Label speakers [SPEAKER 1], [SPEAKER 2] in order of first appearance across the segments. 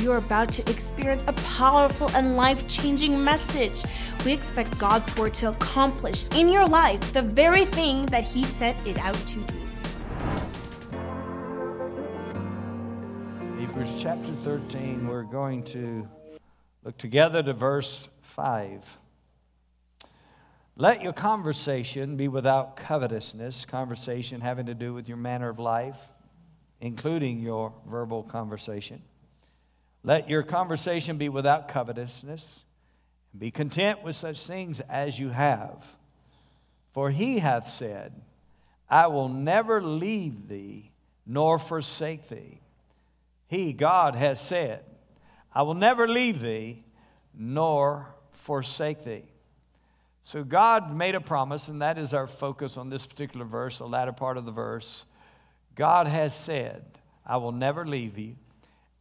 [SPEAKER 1] you're about to experience a powerful and life changing message. We expect God's Word to accomplish in your life the very thing that He sent it out to do.
[SPEAKER 2] Hebrews chapter 13, we're going to look together to verse 5. Let your conversation be without covetousness, conversation having to do with your manner of life, including your verbal conversation. Let your conversation be without covetousness. And be content with such things as you have. For he hath said, I will never leave thee nor forsake thee. He, God, has said, I will never leave thee nor forsake thee. So God made a promise, and that is our focus on this particular verse, the latter part of the verse. God has said, I will never leave you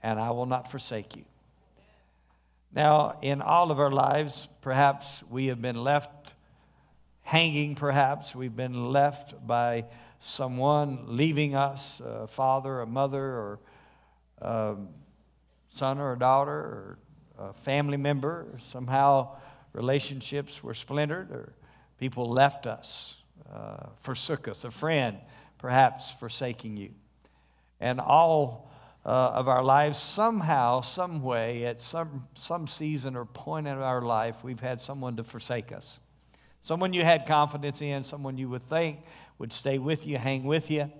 [SPEAKER 2] and I will not forsake you. Now, in all of our lives, perhaps we have been left hanging, perhaps we've been left by someone leaving us, a father, a mother, or a son or a daughter, or a family member. Somehow relationships were splintered, or people left us, uh, forsook us, a friend perhaps forsaking you. And all uh, of our lives, somehow, some way, at some, some season or point in our life, we've had someone to forsake us. Someone you had confidence in, someone you would think would stay with you, hang with you.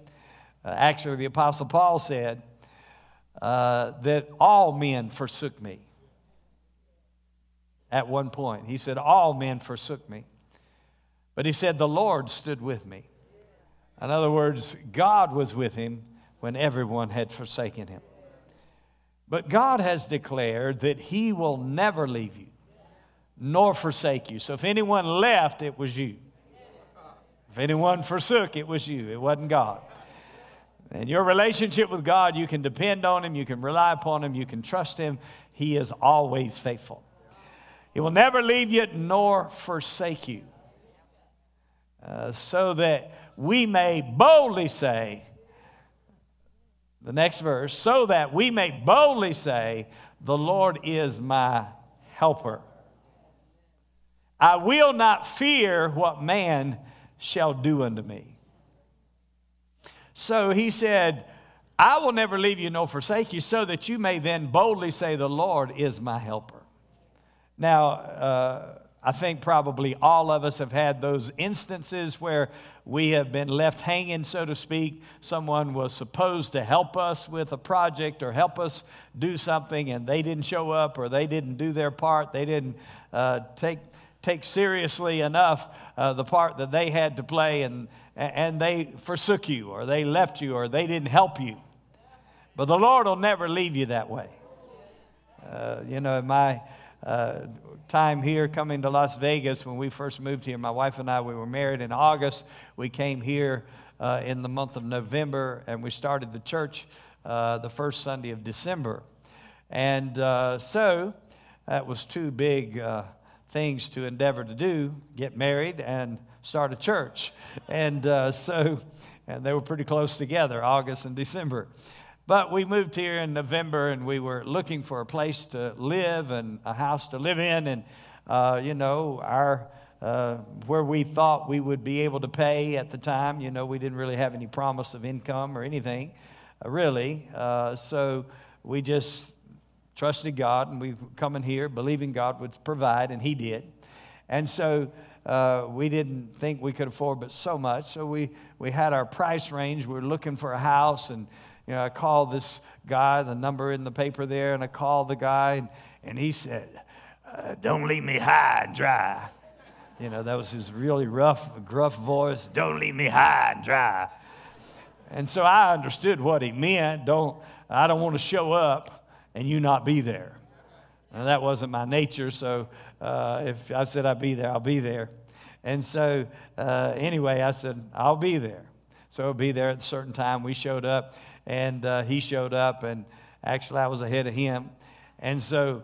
[SPEAKER 2] Uh, actually, the Apostle Paul said uh, that all men forsook me at one point. He said, All men forsook me. But he said, The Lord stood with me. In other words, God was with him when everyone had forsaken him. But God has declared that he will never leave you nor forsake you. So if anyone left, it was you. If anyone forsook, it was you. It wasn't God. And your relationship with God, you can depend on Him, you can rely upon Him, you can trust Him. He is always faithful. He will never leave you nor forsake you. Uh, so that we may boldly say, the next verse, so that we may boldly say, The Lord is my helper. I will not fear what man shall do unto me. So he said, I will never leave you nor forsake you, so that you may then boldly say, The Lord is my helper. Now, uh, I think probably all of us have had those instances where we have been left hanging, so to speak. Someone was supposed to help us with a project or help us do something, and they didn't show up or they didn't do their part. They didn't uh, take, take seriously enough uh, the part that they had to play, and, and they forsook you or they left you or they didn't help you. But the Lord will never leave you that way. Uh, you know, my uh, time here coming to Las Vegas when we first moved here. My wife and I, we were married in August. We came here uh, in the month of November and we started the church uh, the first Sunday of December. And uh, so that was two big uh, things to endeavor to do get married and start a church. And uh, so, and they were pretty close together, August and December. But we moved here in November and we were looking for a place to live and a house to live in. And, uh, you know, our, uh, where we thought we would be able to pay at the time, you know, we didn't really have any promise of income or anything, uh, really. Uh, so we just trusted God and we were coming here believing God would provide, and He did. And so uh, we didn't think we could afford but so much. So we, we had our price range. We were looking for a house and you know, I called this guy, the number in the paper there, and I called the guy, and, and he said, uh, Don't leave me high and dry. You know, that was his really rough, gruff voice. Don't leave me high and dry. And so I understood what he meant. Don't, I don't want to show up and you not be there. And that wasn't my nature, so uh, if I said I'd be there, I'll be there. And so, uh, anyway, I said, I'll be there. So I'll be there at a certain time. We showed up, and uh, he showed up, and actually I was ahead of him. And so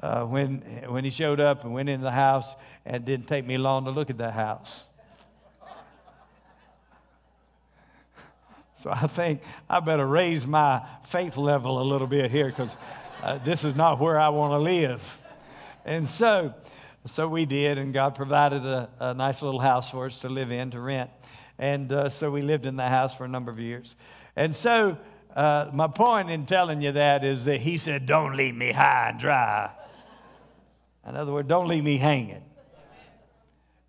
[SPEAKER 2] uh, when, when he showed up and went into the house, and didn't take me long to look at that house. So I think I better raise my faith level a little bit here because uh, this is not where I want to live. And so, so we did, and God provided a, a nice little house for us to live in, to rent. And uh, so we lived in that house for a number of years. And so, uh, my point in telling you that is that he said, Don't leave me high and dry. In other words, don't leave me hanging.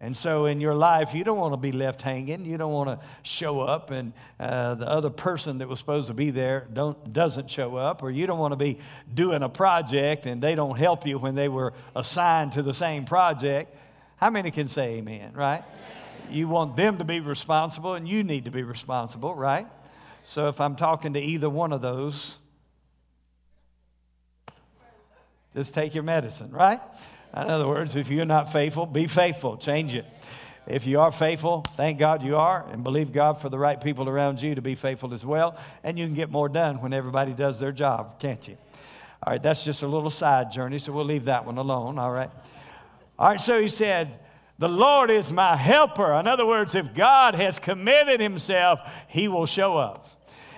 [SPEAKER 2] And so in your life, you don't want to be left hanging. You don't want to show up and uh, the other person that was supposed to be there don't, doesn't show up, or you don't want to be doing a project and they don't help you when they were assigned to the same project. How many can say amen, right? You want them to be responsible and you need to be responsible, right? So if I'm talking to either one of those, just take your medicine, right? In other words, if you're not faithful, be faithful, change it. If you are faithful, thank God you are, and believe God for the right people around you to be faithful as well. And you can get more done when everybody does their job, can't you? All right, that's just a little side journey, so we'll leave that one alone, all right? All right, so he said, The Lord is my helper. In other words, if God has committed himself, he will show up.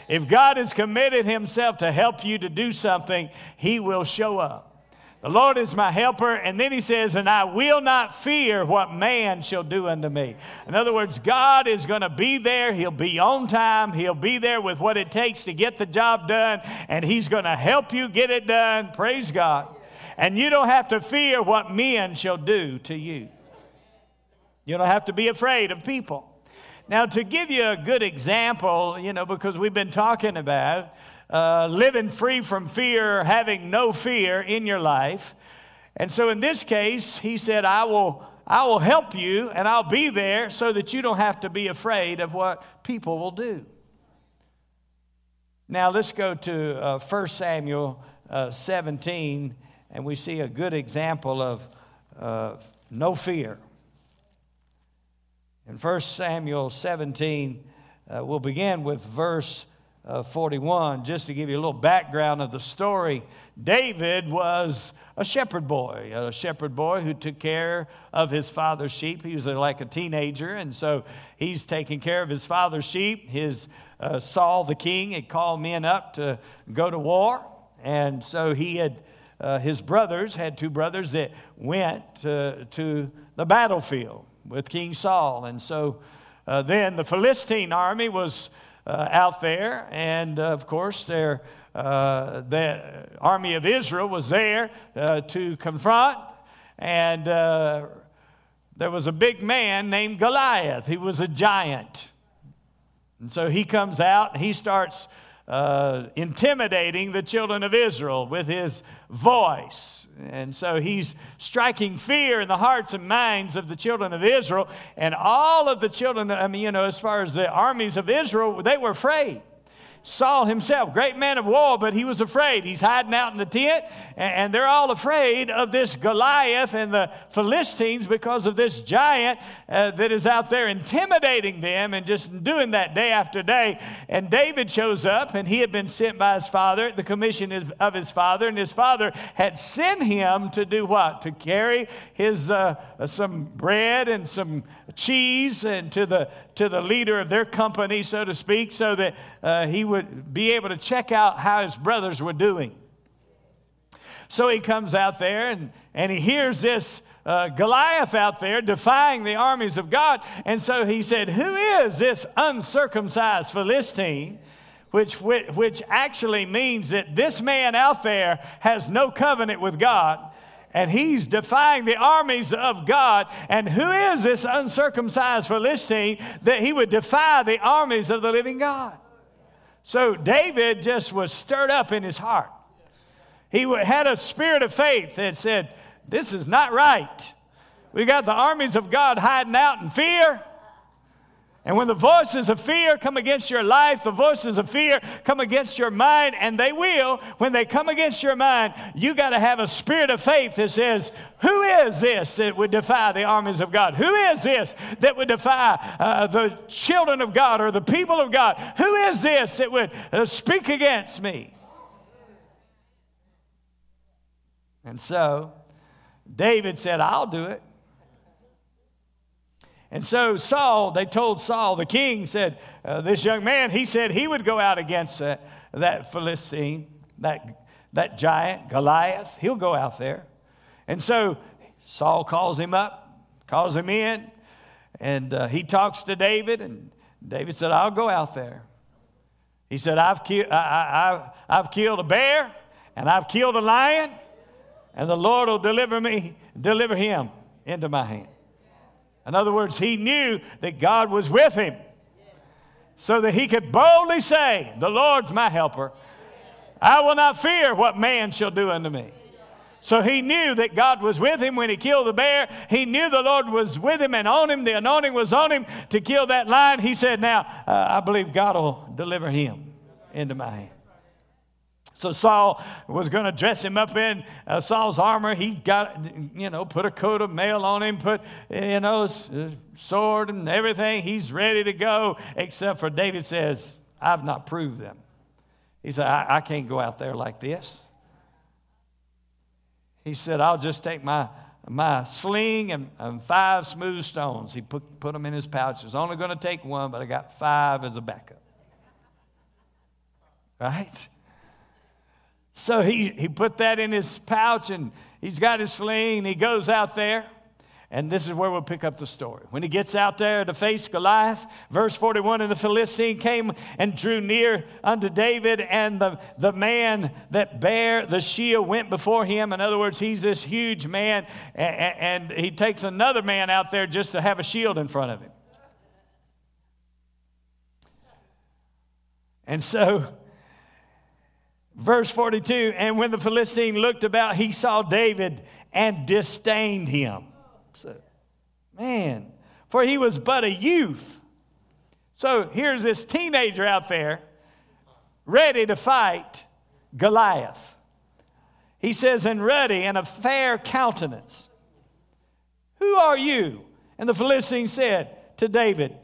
[SPEAKER 2] If God has committed himself to help you to do something, he will show up. The Lord is my helper. And then he says, And I will not fear what man shall do unto me. In other words, God is going to be there. He'll be on time. He'll be there with what it takes to get the job done. And he's going to help you get it done. Praise God. And you don't have to fear what men shall do to you. You don't have to be afraid of people. Now, to give you a good example, you know, because we've been talking about uh, living free from fear, having no fear in your life. And so in this case, he said, I will, I will help you and I'll be there so that you don't have to be afraid of what people will do. Now let's go to uh, 1 Samuel uh, 17, and we see a good example of uh, no fear. In 1 Samuel 17, uh, we'll begin with verse uh, 41, just to give you a little background of the story, David was a shepherd boy, a shepherd boy who took care of his father's sheep. He was like a teenager, and so he's taking care of his father's sheep. His uh, Saul, the king, had called men up to go to war, and so he had. Uh, his brothers had two brothers that went to the battlefield with King Saul. And so uh, then the Philistine army was uh, out there. And uh, of course, there, uh, the army of Israel was there uh, to confront. And uh, there was a big man named Goliath. He was a giant. And so he comes out, and he starts uh, intimidating the children of Israel with his voice. And so he's striking fear in the hearts and minds of the children of Israel. And all of the children, I mean, you know, as far as the armies of Israel, they were afraid. Saul himself, great man of war, but he was afraid. He's hiding out in the tent, and they're all afraid of this Goliath and the Philistines because of this giant uh, that is out there intimidating them and just doing that day after day. And David shows up, and he had been sent by his father, the commission of his father, and his father had sent him to do what? To carry his uh, some bread and some cheese and to the to the leader of their company, so to speak, so that uh, he would be able to check out how his brothers were doing. So he comes out there and, and he hears this uh, Goliath out there defying the armies of God. And so he said, Who is this uncircumcised Philistine? Which, which actually means that this man out there has no covenant with God and he's defying the armies of God. And who is this uncircumcised Philistine that he would defy the armies of the living God? So David just was stirred up in his heart. He had a spirit of faith that said, This is not right. We got the armies of God hiding out in fear. And when the voices of fear come against your life, the voices of fear come against your mind, and they will, when they come against your mind, you got to have a spirit of faith that says, Who is this that would defy the armies of God? Who is this that would defy uh, the children of God or the people of God? Who is this that would uh, speak against me? And so David said, I'll do it. And so Saul, they told Saul, the king said, uh, this young man, he said he would go out against uh, that Philistine, that, that giant, Goliath. He'll go out there. And so Saul calls him up, calls him in, and uh, he talks to David. And David said, I'll go out there. He said, I've, ki- I, I, I've killed a bear and I've killed a lion, and the Lord will deliver me, deliver him into my hand. In other words, he knew that God was with him so that he could boldly say, The Lord's my helper. I will not fear what man shall do unto me. So he knew that God was with him when he killed the bear. He knew the Lord was with him and on him. The anointing was on him to kill that lion. He said, Now, uh, I believe God will deliver him into my hand. So Saul was going to dress him up in uh, Saul's armor. He got, you know, put a coat of mail on him, put, you know, uh, sword and everything. He's ready to go, except for David says, I've not proved them. He said, I, I can't go out there like this. He said, I'll just take my, my sling and, and five smooth stones. He put, put them in his pouch. It's only going to take one, but I got five as a backup. Right? So he, he put that in his pouch and he's got his sling. He goes out there. And this is where we'll pick up the story. When he gets out there to face Goliath, verse 41 and the Philistine came and drew near unto David, and the, the man that bare the shield went before him. In other words, he's this huge man, and, and he takes another man out there just to have a shield in front of him. And so Verse 42 And when the Philistine looked about, he saw David and disdained him. So, man, for he was but a youth. So here's this teenager out there ready to fight Goliath. He says, and ruddy and a fair countenance. Who are you? And the Philistine said to David,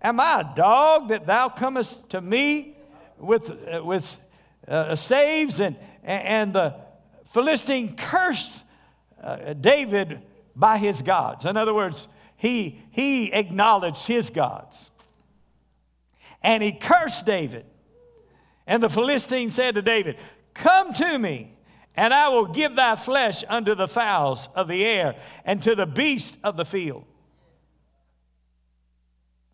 [SPEAKER 2] Am I a dog that thou comest to me with, uh, with uh, staves, and, and the Philistine cursed uh, David by his gods. In other words, he, he acknowledged his gods. And he cursed David. And the Philistine said to David, Come to me, and I will give thy flesh unto the fowls of the air and to the beasts of the field.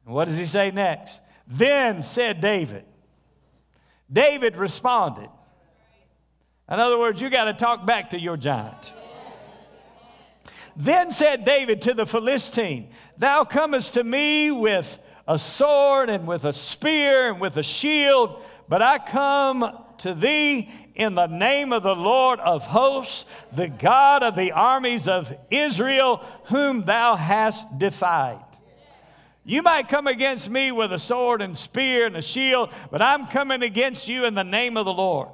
[SPEAKER 2] And what does he say next? Then said David, David responded. In other words, you got to talk back to your giant. Then said David to the Philistine, Thou comest to me with a sword and with a spear and with a shield, but I come to thee in the name of the Lord of hosts, the God of the armies of Israel, whom thou hast defied. You might come against me with a sword and spear and a shield, but I'm coming against you in the name of the Lord.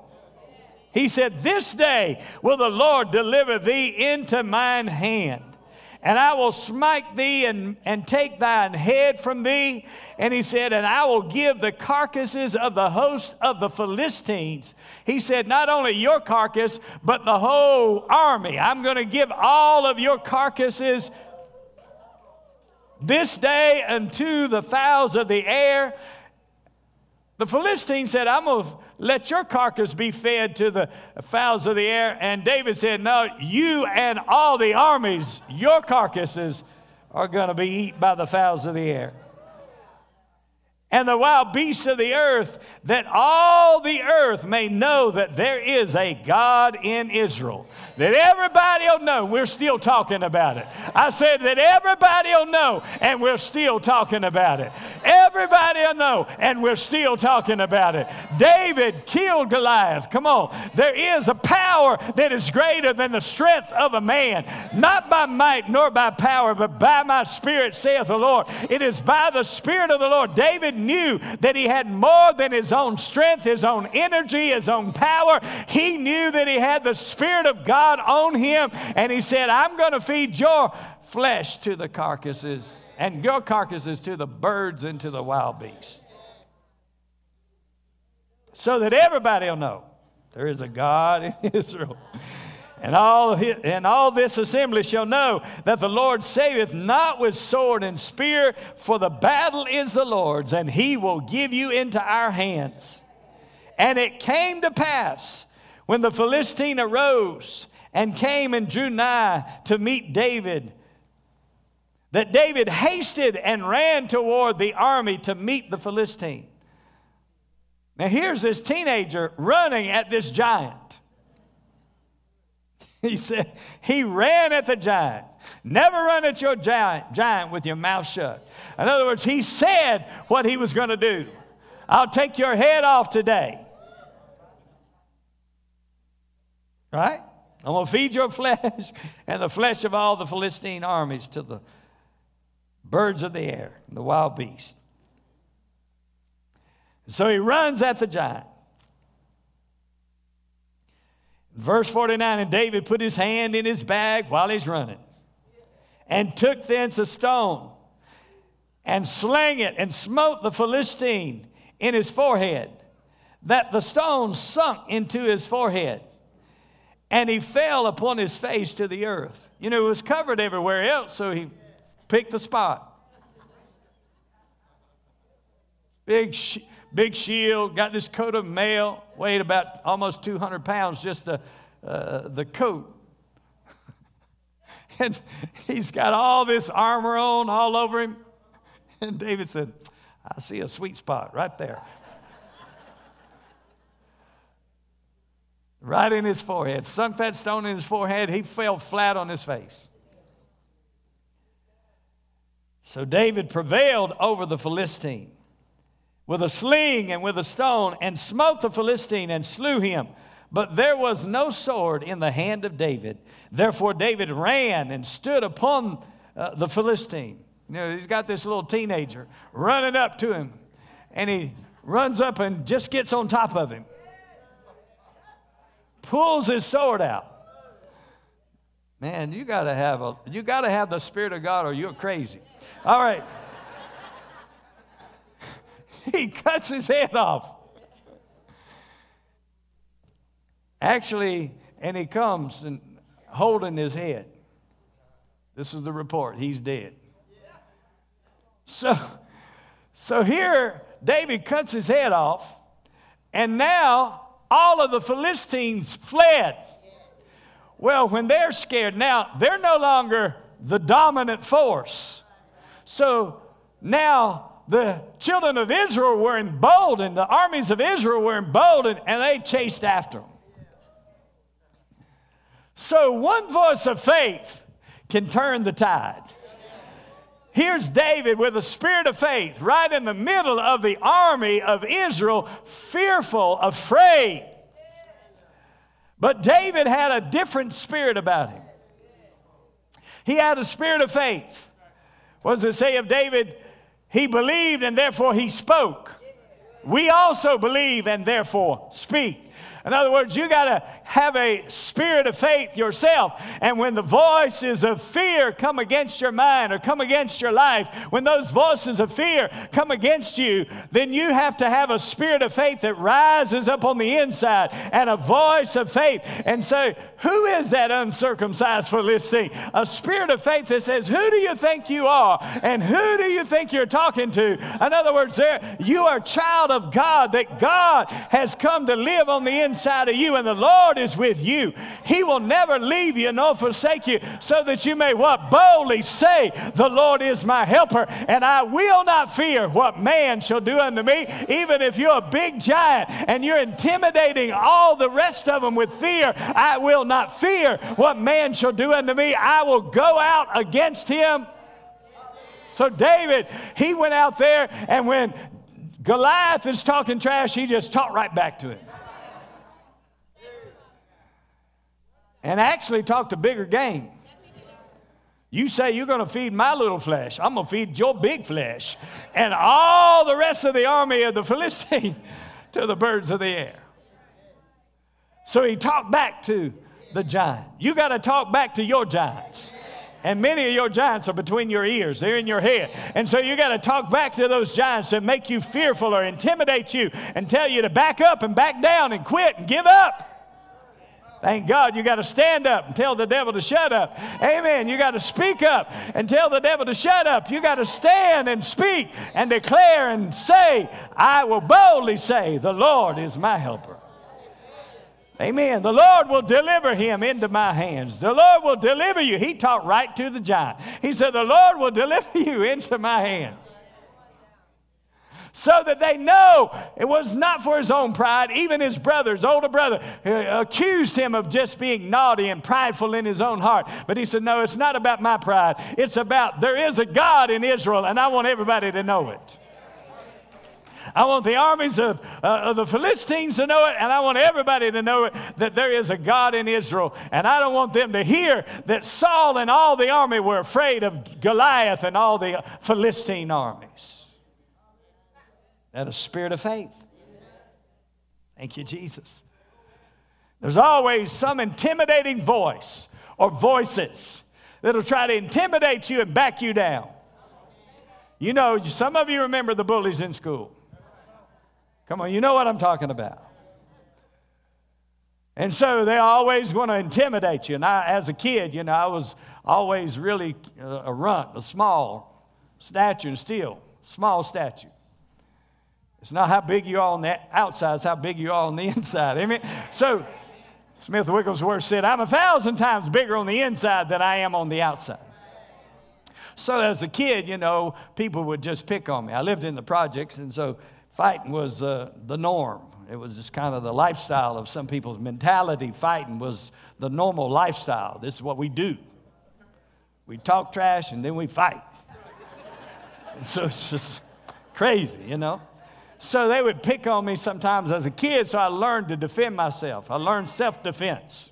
[SPEAKER 2] He said, This day will the Lord deliver thee into mine hand. And I will smite thee and, and take thine head from thee. And he said, And I will give the carcasses of the host of the Philistines. He said, Not only your carcass, but the whole army. I'm going to give all of your carcasses this day unto the fowls of the air. The Philistine said, I'm going to let your carcass be fed to the fowls of the air. And David said, No, you and all the armies, your carcasses are going to be eaten by the fowls of the air and the wild beasts of the earth, that all the earth may know that there is a God in Israel. That everybody will know we're still talking about it. I said that everybody will know, and we're still talking about it. Everybody will know, and we're still talking about it. David killed Goliath. Come on. There is a power that is greater than the strength of a man, not by might nor by power, but by my spirit, saith the Lord. It is by the Spirit of the Lord. David knew that he had more than his own strength, his own energy, his own power. He knew that he had the Spirit of God on him. And he said, I'm going to feed your flesh to the carcasses and your carcasses to the birds and to the wild beasts. So that everybody will know there is a God in Israel. And all, and all this assembly shall know that the Lord saveth not with sword and spear, for the battle is the Lord's, and he will give you into our hands. And it came to pass when the Philistine arose and came and drew nigh to meet David, that David hasted and ran toward the army to meet the Philistine. Now, here's this teenager running at this giant. He said, He ran at the giant. Never run at your giant, giant with your mouth shut. In other words, he said what he was going to do. I'll take your head off today. Right? I'm going to feed your flesh and the flesh of all the Philistine armies to the birds of the air and the wild beasts. So he runs at the giant. Verse 49 And David put his hand in his bag while he's running and took thence a stone and slang it and smote the Philistine in his forehead, that the stone sunk into his forehead and he fell upon his face to the earth. You know, it was covered everywhere else, so he picked the spot. Big, big shield, got this coat of mail, weighed about almost 200 pounds, just the, uh, the coat. and he's got all this armor on all over him. And David said, I see a sweet spot right there. right in his forehead. Sunk that stone in his forehead. He fell flat on his face. So David prevailed over the Philistine with a sling and with a stone and smote the Philistine and slew him. But there was no sword in the hand of David. Therefore, David ran and stood upon uh, the Philistine. You know, he's got this little teenager running up to him, and he runs up and just gets on top of him pulls his sword out. Man, you gotta have a you gotta have the Spirit of God or you're crazy. All right. he cuts his head off. Actually, and he comes and holding his head. This is the report. He's dead. So, so here David cuts his head off, and now all of the Philistines fled. Well, when they're scared, now they're no longer the dominant force. So now the children of Israel were emboldened, the armies of Israel were emboldened, and they chased after them. So one voice of faith can turn the tide. Here's David with a spirit of faith right in the middle of the army of Israel, fearful, afraid. But David had a different spirit about him. He had a spirit of faith. What does it say of David? He believed and therefore he spoke. We also believe and therefore speak. In other words, you got to have a spirit of faith yourself. And when the voices of fear come against your mind or come against your life, when those voices of fear come against you, then you have to have a spirit of faith that rises up on the inside and a voice of faith. And so, who is that uncircumcised Philistine? A spirit of faith that says, Who do you think you are? And who do you think you're talking to? In other words, there, you are a child of God, that God has come to live on the inside inside of you, and the Lord is with you. He will never leave you nor forsake you, so that you may what? Boldly say, The Lord is my helper, and I will not fear what man shall do unto me. Even if you're a big giant and you're intimidating all the rest of them with fear, I will not fear what man shall do unto me. I will go out against him. So, David, he went out there, and when Goliath is talking trash, he just talked right back to him. And actually talked a bigger game. You say you're going to feed my little flesh. I'm going to feed your big flesh. And all the rest of the army of the Philistine to the birds of the air. So he talked back to the giant. You got to talk back to your giants. And many of your giants are between your ears, they're in your head. And so you got to talk back to those giants that make you fearful or intimidate you and tell you to back up and back down and quit and give up. Thank God you got to stand up and tell the devil to shut up. Amen. You got to speak up and tell the devil to shut up. You got to stand and speak and declare and say, I will boldly say, The Lord is my helper. Amen. The Lord will deliver him into my hands. The Lord will deliver you. He talked right to the giant. He said, The Lord will deliver you into my hands so that they know it was not for his own pride. Even his brothers, older brother, uh, accused him of just being naughty and prideful in his own heart. But he said, No, it's not about my pride. It's about there is a God in Israel, and I want everybody to know it. I want the armies of, uh, of, the Philistines to know it, and I want everybody to know it that there is a God in Israel. And I don't want them to hear that Saul and all the army were afraid of Goliath and all the Philistine armies. That a spirit of faith. Thank you, Jesus. There's always some intimidating voice or voices that'll try to intimidate you and back you down. You know, some of you remember the bullies in school. Come on, you know what I'm talking about. And so they're always going to intimidate you. And I, as a kid, you know, I was always really uh, a runt, a small stature, and still small stature. It's not how big you are on the outside, it's how big you are on the inside. Amen. So Smith Wigglesworth said, I'm a thousand times bigger on the inside than I am on the outside. So as a kid, you know, people would just pick on me. I lived in the projects, and so fighting was uh, the norm. It was just kind of the lifestyle of some people's mentality. Fighting was the normal lifestyle. This is what we do. We talk trash and then we fight. so it's just crazy, you know. So they would pick on me sometimes as a kid, so I learned to defend myself. I learned self defense.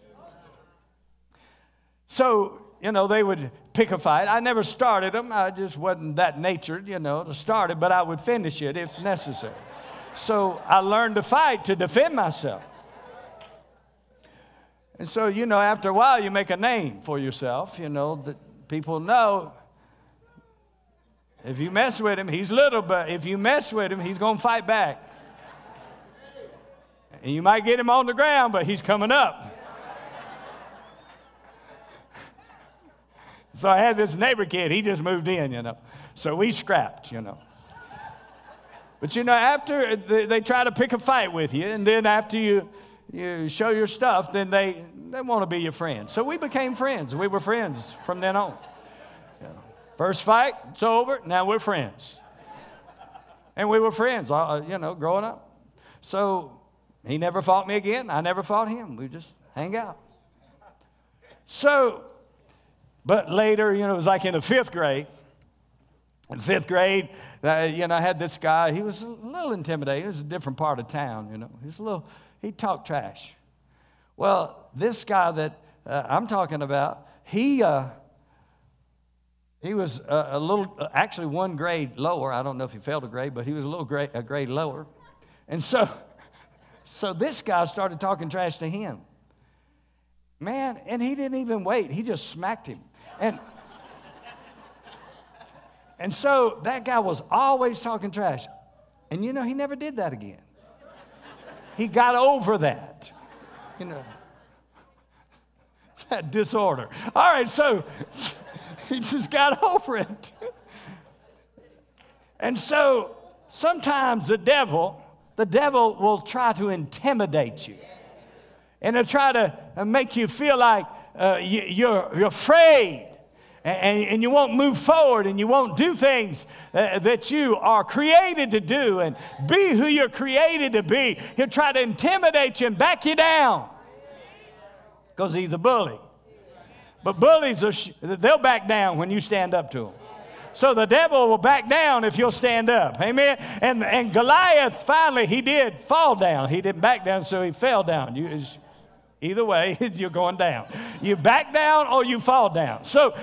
[SPEAKER 2] So, you know, they would pick a fight. I never started them, I just wasn't that natured, you know, to start it, but I would finish it if necessary. So I learned to fight to defend myself. And so, you know, after a while, you make a name for yourself, you know, that people know if you mess with him, he's little, but if you mess with him, he's going to fight back. And you might get him on the ground, but he's coming up. so I had this neighbor kid, he just moved in, you know. So we scrapped, you know. But you know, after uh, they try to pick a fight with you, and then after you, you show your stuff, then they, they want to be your friends. So we became friends. We were friends from then on. First fight, it's over. Now we're friends. And we were friends, uh, you know, growing up. So he never fought me again. I never fought him. We just hang out. So, but later, you know, it was like in the fifth grade. In fifth grade, uh, you know, I had this guy. He was a little intimidating. He was a different part of town, you know. He was a little, he talked trash. Well, this guy that uh, I'm talking about, he, uh, he was a, a little, actually one grade lower. I don't know if he failed a grade, but he was a little grade, a grade lower. And so, so this guy started talking trash to him. Man, and he didn't even wait. He just smacked him. And, and so that guy was always talking trash. And you know, he never did that again. He got over that. You know, that disorder. All right, so he just got over it. And so sometimes the devil, the devil will try to intimidate you. And he'll try to uh, make you feel like uh, you, you're, you're afraid. And, and, you won't move forward and you won't do things uh, that you are created to do and be who you're created to be. He'll try to intimidate you and back you down because he's a bully. But bullies, are, they'll back down when you stand up to them. So the devil will back down if you'll stand up. Amen. And, and Goliath finally, he did fall down. He didn't back down, so he fell down. You, either way, you're going down. You back down or you fall down. So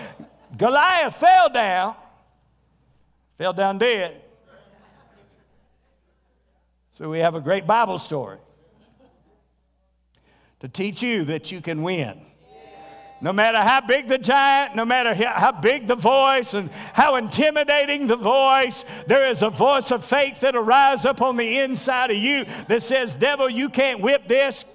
[SPEAKER 2] Goliath fell down, fell down dead. So we have a great Bible story to teach you that you can win. No matter how big the giant, no matter how big the voice and how intimidating the voice, there is a voice of faith that'll rise up on the inside of you that says, Devil, you can't whip this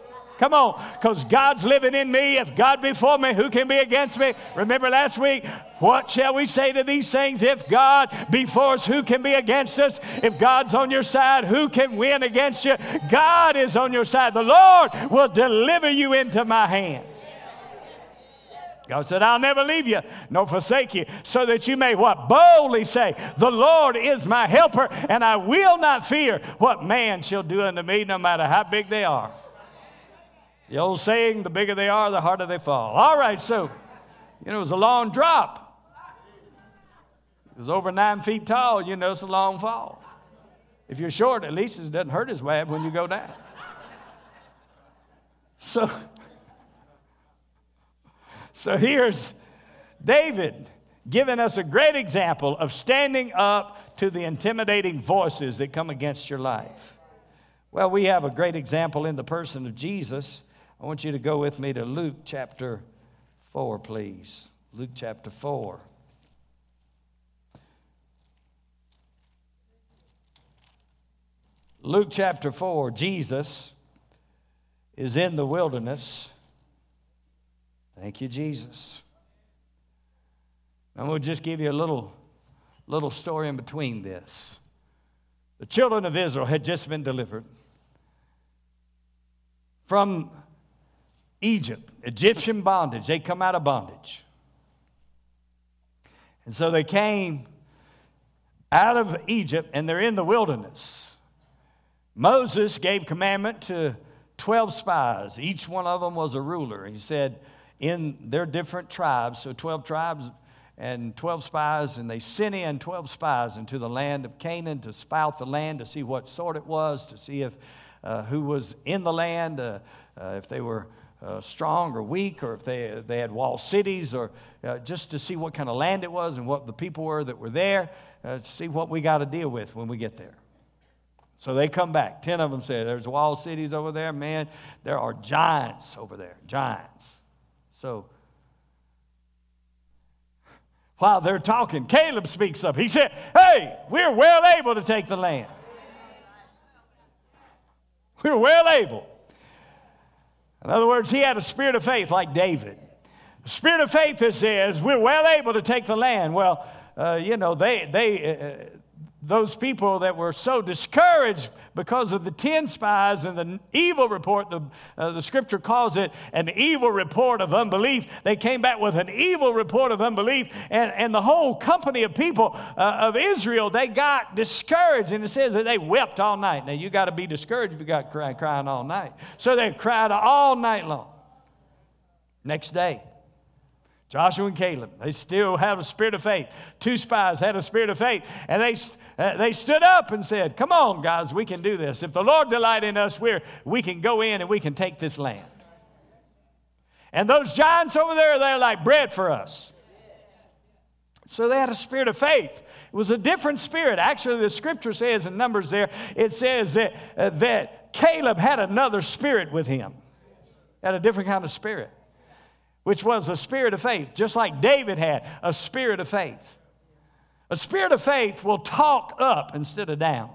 [SPEAKER 2] Come on, because God's living in me. If God be for me, who can be against me? Remember last week, what shall we say to these things? If God be for us, who can be against us? If God's on your side, who can win against you? God is on your side. The Lord will deliver you into my hands. God said, I'll never leave you nor forsake you, so that you may what? Boldly say, The Lord is my helper, and I will not fear what man shall do unto me, no matter how big they are. The old saying, the bigger they are, the harder they fall. All right, so, you know, it was a long drop. It was over nine feet tall, you know, it's a long fall. If you're short, at least it doesn't hurt as bad when you go down. So, so here's David giving us a great example of standing up to the intimidating voices that come against your life. Well, we have a great example in the person of Jesus. I want you to go with me to Luke chapter 4, please. Luke chapter 4. Luke chapter 4, Jesus is in the wilderness Thank you, Jesus. I'm going to just give you a little, little story in between this. The children of Israel had just been delivered from Egypt, Egyptian bondage. They come out of bondage. And so they came out of Egypt and they're in the wilderness. Moses gave commandment to 12 spies. Each one of them was a ruler. He said, in their different tribes, so 12 tribes and 12 spies, and they sent in 12 spies into the land of Canaan to spout the land to see what sort it was, to see if uh, who was in the land, uh, uh, if they were uh, strong or weak, or if they, they had walled cities, or uh, just to see what kind of land it was and what the people were that were there, uh, to see what we got to deal with when we get there. So they come back. Ten of them said, There's walled cities over there. Man, there are giants over there. Giants. So, while they're talking, Caleb speaks up. He said, Hey, we're well able to take the land. We're well able. In other words, he had a spirit of faith like David. A spirit of faith that says, We're well able to take the land. Well, uh, you know, they, they, uh, those people that were so discouraged because of the 10 spies and the evil report, the, uh, the scripture calls it an evil report of unbelief. They came back with an evil report of unbelief, and, and the whole company of people uh, of Israel, they got discouraged, and it says that they wept all night. Now, you got to be discouraged if you got crying, crying all night. So they cried all night long. Next day, Joshua and Caleb, they still have a spirit of faith. Two spies had a spirit of faith, and they, uh, they stood up and said, Come on, guys, we can do this. If the Lord delight in us, we're, we can go in and we can take this land. And those giants over there, they're like bread for us. So they had a spirit of faith. It was a different spirit. Actually, the scripture says in Numbers there, it says that, uh, that Caleb had another spirit with him, had a different kind of spirit which was a spirit of faith, just like David had a spirit of faith. A spirit of faith will talk up instead of down.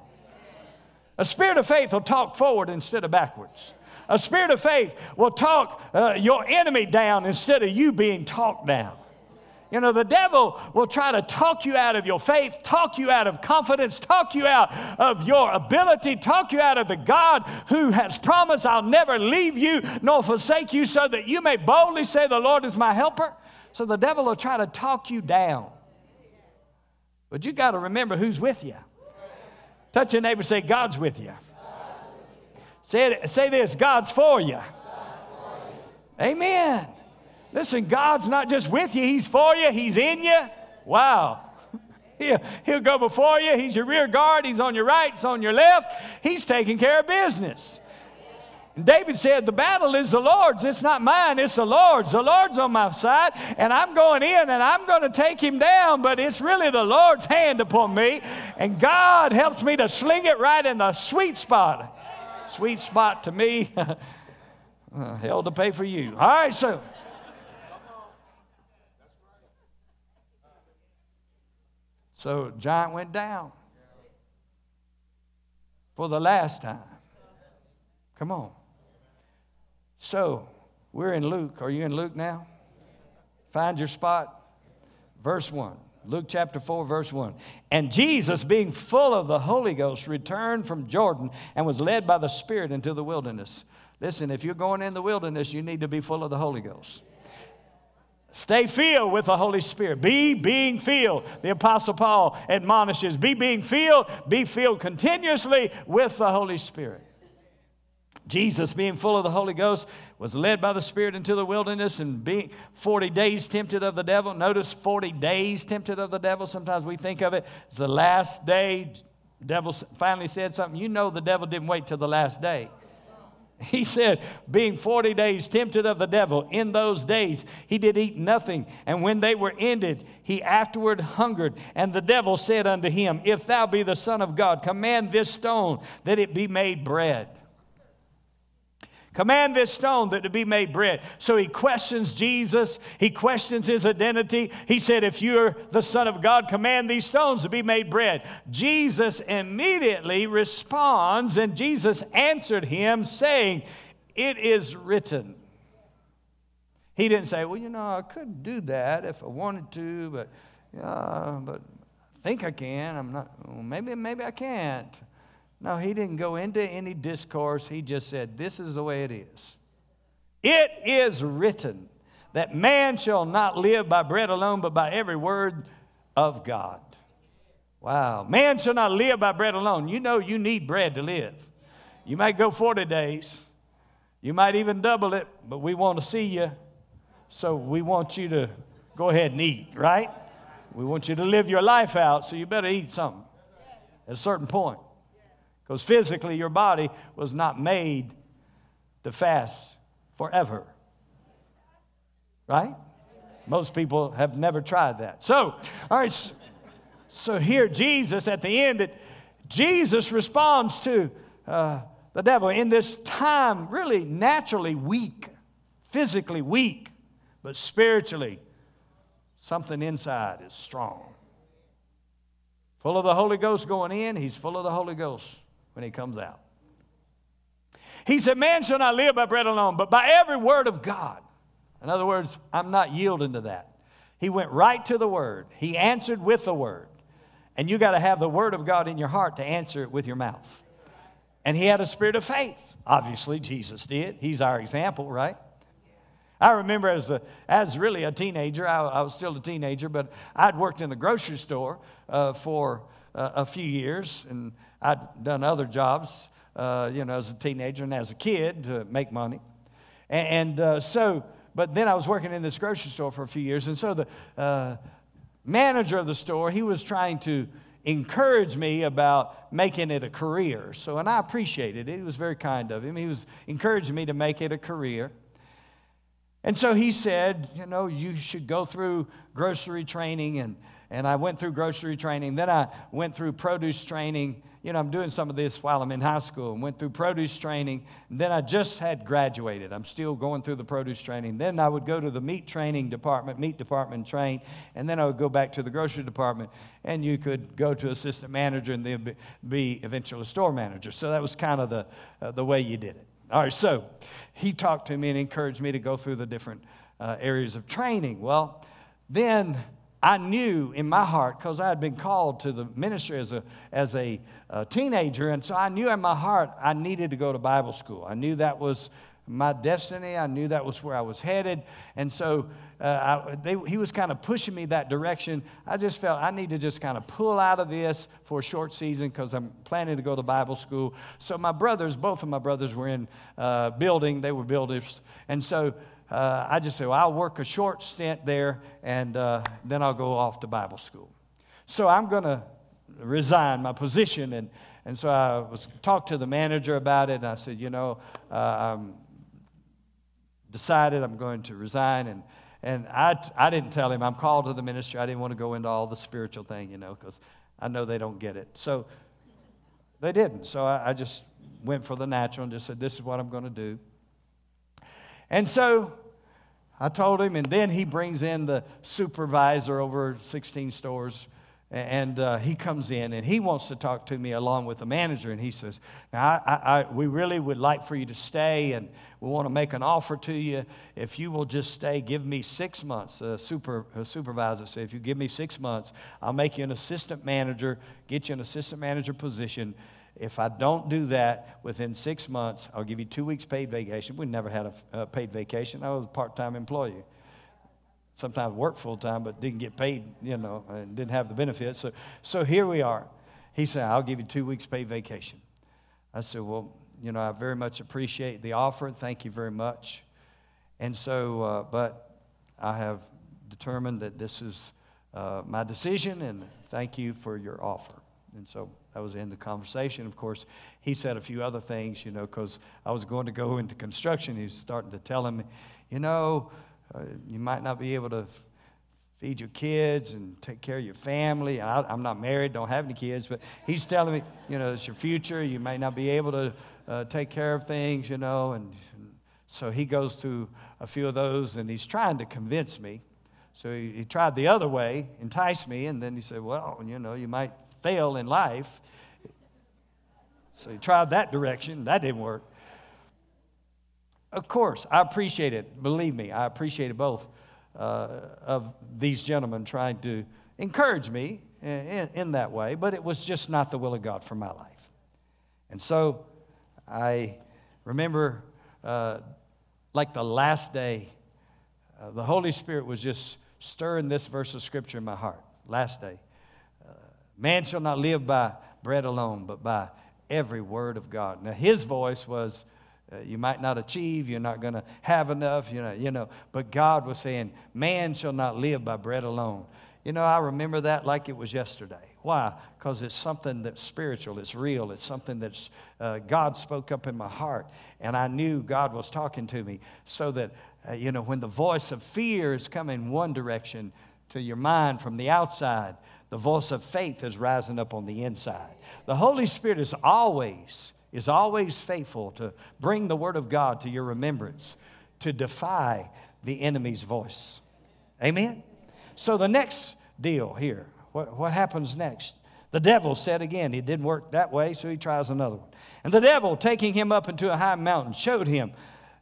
[SPEAKER 2] A spirit of faith will talk forward instead of backwards. A spirit of faith will talk uh, your enemy down instead of you being talked down. You know, the devil will try to talk you out of your faith, talk you out of confidence, talk you out of your ability, talk you out of the God who has promised, I'll never leave you nor forsake you, so that you may boldly say, The Lord is my helper. So the devil will try to talk you down. But you got to remember who's with you. Touch your neighbor, say, God's with you. Say, it, say this God's for you. God's for you. Amen. Listen, God's not just with you, He's for you, He's in you. Wow. He'll, go before you. He's your rear guard. He's on your right. He's on your left. He's taking care of business. David said, The battle is the Lord's. It's not mine, it's the Lord's. The Lord's on my side, and I'm going in and I'm going to take him down, but it's really the Lord's hand upon me. And God helps me to sling it right in the sweet spot. Sweet spot to me, hell to pay for you. All right, so. So giant went down for the last time. Come on. So, we're in Luke. Are you in Luke now? Find your spot. Verse 1. Luke chapter 4, verse 1. And Jesus, being full of the Holy Ghost, returned from Jordan and was led by the Spirit into the wilderness. Listen, if you're going in the wilderness, you need to be full of the Holy Ghost. Stay filled with the Holy Spirit. Be being filled. The Apostle Paul admonishes be being filled, be filled continuously with the Holy Spirit. Jesus, being full of the Holy Ghost, was led by the Spirit into the wilderness and being 40 days tempted of the devil. Notice 40 days tempted of the devil. Sometimes we think of it as the last day. The devil finally said something. You know the devil didn't wait till the last day. He said, being 40 days tempted of the devil, in those days he did eat nothing. And when they were ended, he afterward hungered. And the devil said unto him, If thou be the Son of God, command this stone that it be made bread. Command this stone that to be made bread. So he questions Jesus. He questions his identity. He said, If you're the Son of God, command these stones to be made bread. Jesus immediately responds, and Jesus answered him, saying, It is written. He didn't say, Well, you know, I could do that if I wanted to, but, uh, but I think I can. I'm not, well, maybe, maybe I can't. No, he didn't go into any discourse. He just said, This is the way it is. It is written that man shall not live by bread alone, but by every word of God. Wow. Man shall not live by bread alone. You know you need bread to live. You might go 40 days, you might even double it, but we want to see you. So we want you to go ahead and eat, right? We want you to live your life out, so you better eat something at a certain point. Because physically, your body was not made to fast forever. Right? Most people have never tried that. So, all right, so here, Jesus, at the end, it, Jesus responds to uh, the devil in this time, really naturally weak, physically weak, but spiritually, something inside is strong. Full of the Holy Ghost going in, he's full of the Holy Ghost when he comes out. He said, Man shall not live by bread alone, but by every word of God. In other words, I'm not yielding to that. He went right to the word, he answered with the word. And you got to have the word of God in your heart to answer it with your mouth. And he had a spirit of faith. Obviously, Jesus did. He's our example, right? I remember as, a, as really a teenager, I, I was still a teenager, but I'd worked in the grocery store uh, for uh, a few years, and I'd done other jobs, uh, you know, as a teenager and as a kid to make money. And, and uh, so, but then I was working in this grocery store for a few years. And so the uh, manager of the store, he was trying to encourage me about making it a career. So, and I appreciated it. He was very kind of him. He was encouraging me to make it a career. And so he said, you know, you should go through grocery training. And, and I went through grocery training. Then I went through produce training you know, I'm doing some of this while I'm in high school and went through produce training. Then I just had graduated. I'm still going through the produce training. Then I would go to the meat training department, meat department train, and then I would go back to the grocery department. And you could go to assistant manager and then be, be eventually a store manager. So that was kind of the, uh, the way you did it. All right, so he talked to me and encouraged me to go through the different uh, areas of training. Well, then I knew in my heart, because I had been called to the ministry as, a, as a, a, teenager, and so I knew in my heart I needed to go to Bible school. I knew that was my destiny. I knew that was where I was headed. And so uh, I, they, he was kind of pushing me that direction. I just felt I need to just kind of pull out of this for a short season because I'm planning to go to Bible school. So my brothers, both of my brothers were in uh, building, they were builders. And so uh, I just said, well, I'll work a short stint there and uh, then I'll go off to Bible school. So I'm going to resign my position. And, and so I was talked to the manager about it. And I said, you know, uh, I'm decided I'm going to resign. And, and I, I didn't tell him I'm called to the ministry. I didn't want to go into all the spiritual thing, you know, because I know they don't get it. So they didn't. So I, I just went for the natural and just said, this is what I'm going to do. And so I told him, and then he brings in the supervisor over 16 stores. And uh, he comes in and he wants to talk to me along with the manager. And he says, now, I, I, I, We really would like for you to stay and we want to make an offer to you. If you will just stay, give me six months. A, super, a supervisor said, If you give me six months, I'll make you an assistant manager, get you an assistant manager position. If I don't do that within six months, I'll give you two weeks paid vacation. We never had a uh, paid vacation. I was a part time employee sometimes worked full time but didn't get paid, you know, and didn't have the benefits. So, so here we are. He said, I'll give you two weeks paid vacation. I said, Well, you know, I very much appreciate the offer. Thank you very much. And so, uh, but I have determined that this is uh, my decision, and thank you for your offer. And so that was of the conversation. Of course, he said a few other things, you know, because I was going to go into construction. He was starting to tell him, you know, uh, you might not be able to feed your kids and take care of your family. I, am not married, don't have any kids, but he's telling me, you know, it's your future. You may not be able to uh, take care of things, you know. And, and, so he goes through a few of those and he's trying to convince me. So he, he tried the other way, entice me, and then he said, well, you know, you might fail in life. So he tried that direction. That didn't work. Of course, I appreciate it. Believe me, I appreciated both uh, of these gentlemen trying to encourage me in, in, that way, but it was just not the will of God for my life. And so I remember, uh, like the last day, uh, the Holy Spirit was just stirring this verse of Scripture in my heart. Last day. Man shall not live by bread alone, but by every word of God. Now, his voice was uh, you might not achieve, you're not going to have enough, you know, you know. But God was saying, Man shall not live by bread alone. You know, I remember that like it was yesterday. Why? Because it's something that's spiritual, it's real, it's something that's uh, God spoke up in my heart, and I knew God was talking to me. So that, uh, you know, when the voice of fear is coming one direction to your mind from the outside, the voice of faith is rising up on the inside. The Holy Spirit is always is always faithful to bring the Word of God to your remembrance, to defy the enemy's voice. Amen? So, the next deal here, what, what happens next? The devil said again, it didn't work that way, so he tries another one. And the devil, taking him up into a high mountain, showed him,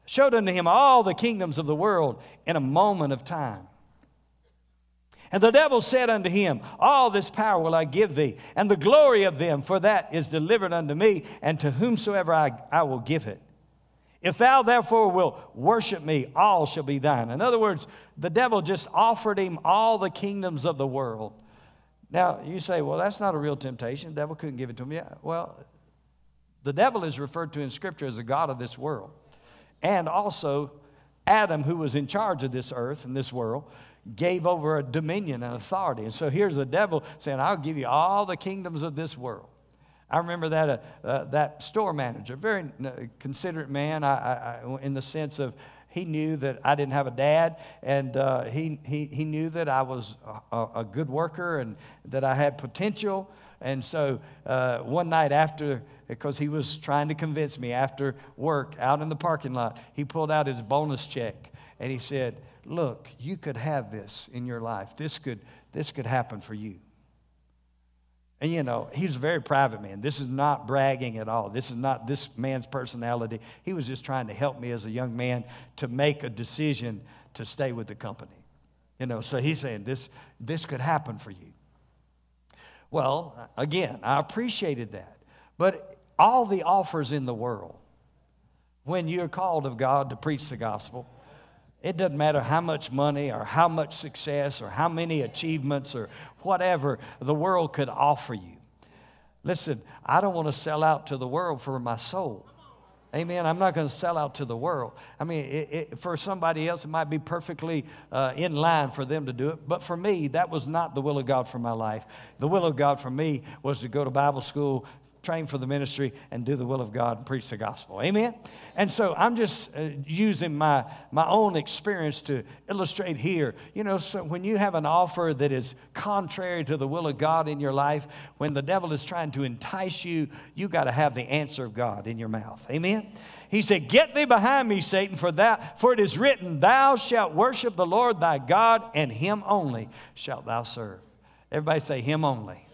[SPEAKER 2] showed unto him all the kingdoms of the world in a moment of time. And the devil said unto him, All this power will I give thee, and the glory of them, for that is delivered unto me, and to whomsoever I, I will give it. If thou therefore wilt worship me, all shall be thine. In other words, the devil just offered him all the kingdoms of the world. Now, you say, well, that's not a real temptation. The devil couldn't give it to me. Well, the devil is referred to in Scripture as the God of this world. And also, Adam, who was in charge of this earth and this world, gave over a dominion and authority. And so here's the devil saying, I'll give you all the kingdoms of this world. I remember that, uh, uh, that store manager, very uh, considerate man I, I, in the sense of he knew that I didn't have a dad, and uh, he, he, he knew that I was a, a, good worker and that I had potential. And so uh, one night after, because he was trying to convince me after work out in the parking lot, he pulled out his bonus check and he said, look, you could have this in your life. This could, this could happen for you. And you know, he's a very private man. This is not bragging at all. This is not this man's personality. He was just trying to help me as a young man to make a decision to stay with the company. You know, so he's saying this, this could happen for you. Well, again, I appreciated that. But all the offers in the world, when you're called of God to preach the gospel, it doesn't matter how much money or how much success or how many achievements or whatever the world could offer you. Listen, I don't want to sell out to the world for my soul. Amen. I'm not going to sell out to the world. I mean, it, it, for somebody else, it might be perfectly uh, in line for them to do it. But for me, that was not the will of God for my life. The will of God for me was to go to Bible school, train for the ministry, and do the will of God and preach the gospel. Amen? And so I'm just uh, using my, my own experience to illustrate here. You know, so when you have an offer that is contrary to the will of God in your life, when the devil is trying to entice you, you got to have the answer of God in your mouth. Amen? He said, Get thee behind me, Satan, for that for it is written, Thou shalt worship the Lord thy God, and him only shalt thou serve. Everybody say, Him only.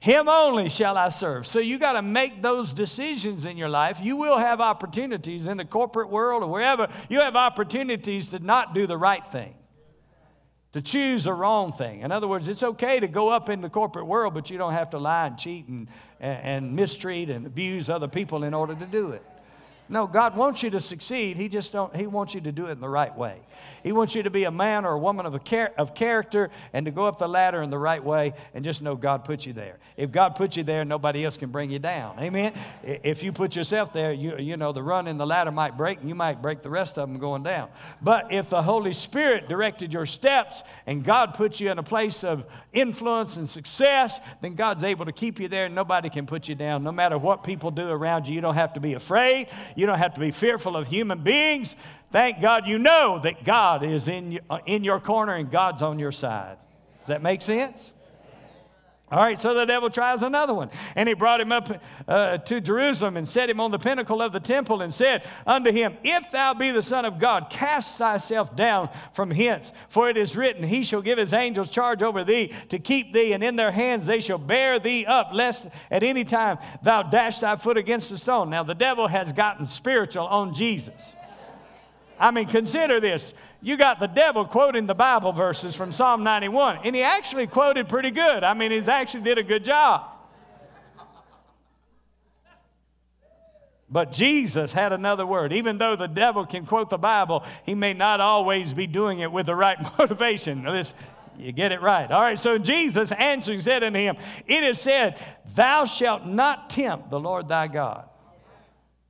[SPEAKER 2] Him only shall I serve. So you got to make those decisions in your life. You will have opportunities in the corporate world or wherever. You have opportunities to not do the right thing, to choose the wrong thing. In other words, it's okay to go up in the corporate world, but you don't have to lie and cheat and, and mistreat and abuse other people in order to do it. No, God wants you to succeed. He just don't, He wants you to do it in the right way. He wants you to be a man or a woman of, a char- of character and to go up the ladder in the right way and just know God put you there. If God put you there, nobody else can bring you down. Amen? If you put yourself there, you, you know, the run in the ladder might break and you might break the rest of them going down. But if the Holy Spirit directed your steps and God put you in a place of influence and success, then God's able to keep you there and nobody can put you down. No matter what people do around you, you don't have to be afraid. You don't have to be fearful of human beings. Thank God you know that God is in, uh, in your corner and God's on your side. Does that make sense? All right, so the devil tries another one. And he brought him up uh, to Jerusalem and set him on the pinnacle of the temple and said unto him, If thou be the Son of God, cast thyself down from hence. For it is written, He shall give his angels charge over thee to keep thee, and in their hands they shall bear thee up, lest at any time thou dash thy foot against a stone. Now the devil has gotten spiritual on Jesus. I mean, consider this. You got the devil quoting the Bible verses from Psalm 91, and he actually quoted pretty good. I mean, he actually did a good job. But Jesus had another word. Even though the devil can quote the Bible, he may not always be doing it with the right motivation. This, you get it right. All right, so Jesus answering said unto him, It is said, Thou shalt not tempt the Lord thy God.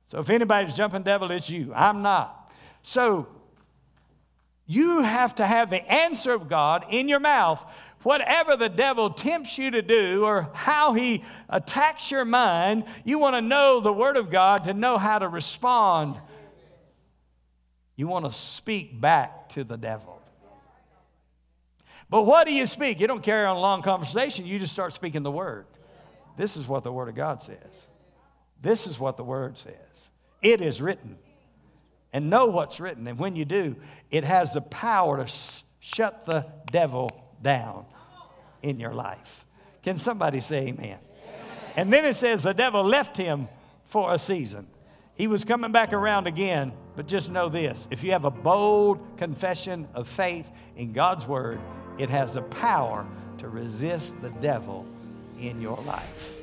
[SPEAKER 2] So if anybody's jumping devil, it's you. I'm not. So you have to have the answer of God in your mouth. Whatever the devil tempts you to do or how he attacks your mind, you want to know the Word of God to know how to respond. You want to speak back to the devil. But what do you speak? You don't carry on a long conversation, you just start speaking the Word. This is what the Word of God says. This is what the Word says. It is written and know what's written. And when you do, it has the power to sh- shut the devil down in your life. Can somebody say amen? amen? And then it says the devil left him for a season. He was coming back around again, but just know this if you have a bold confession of faith in God's word, it has the power to resist the devil in your life.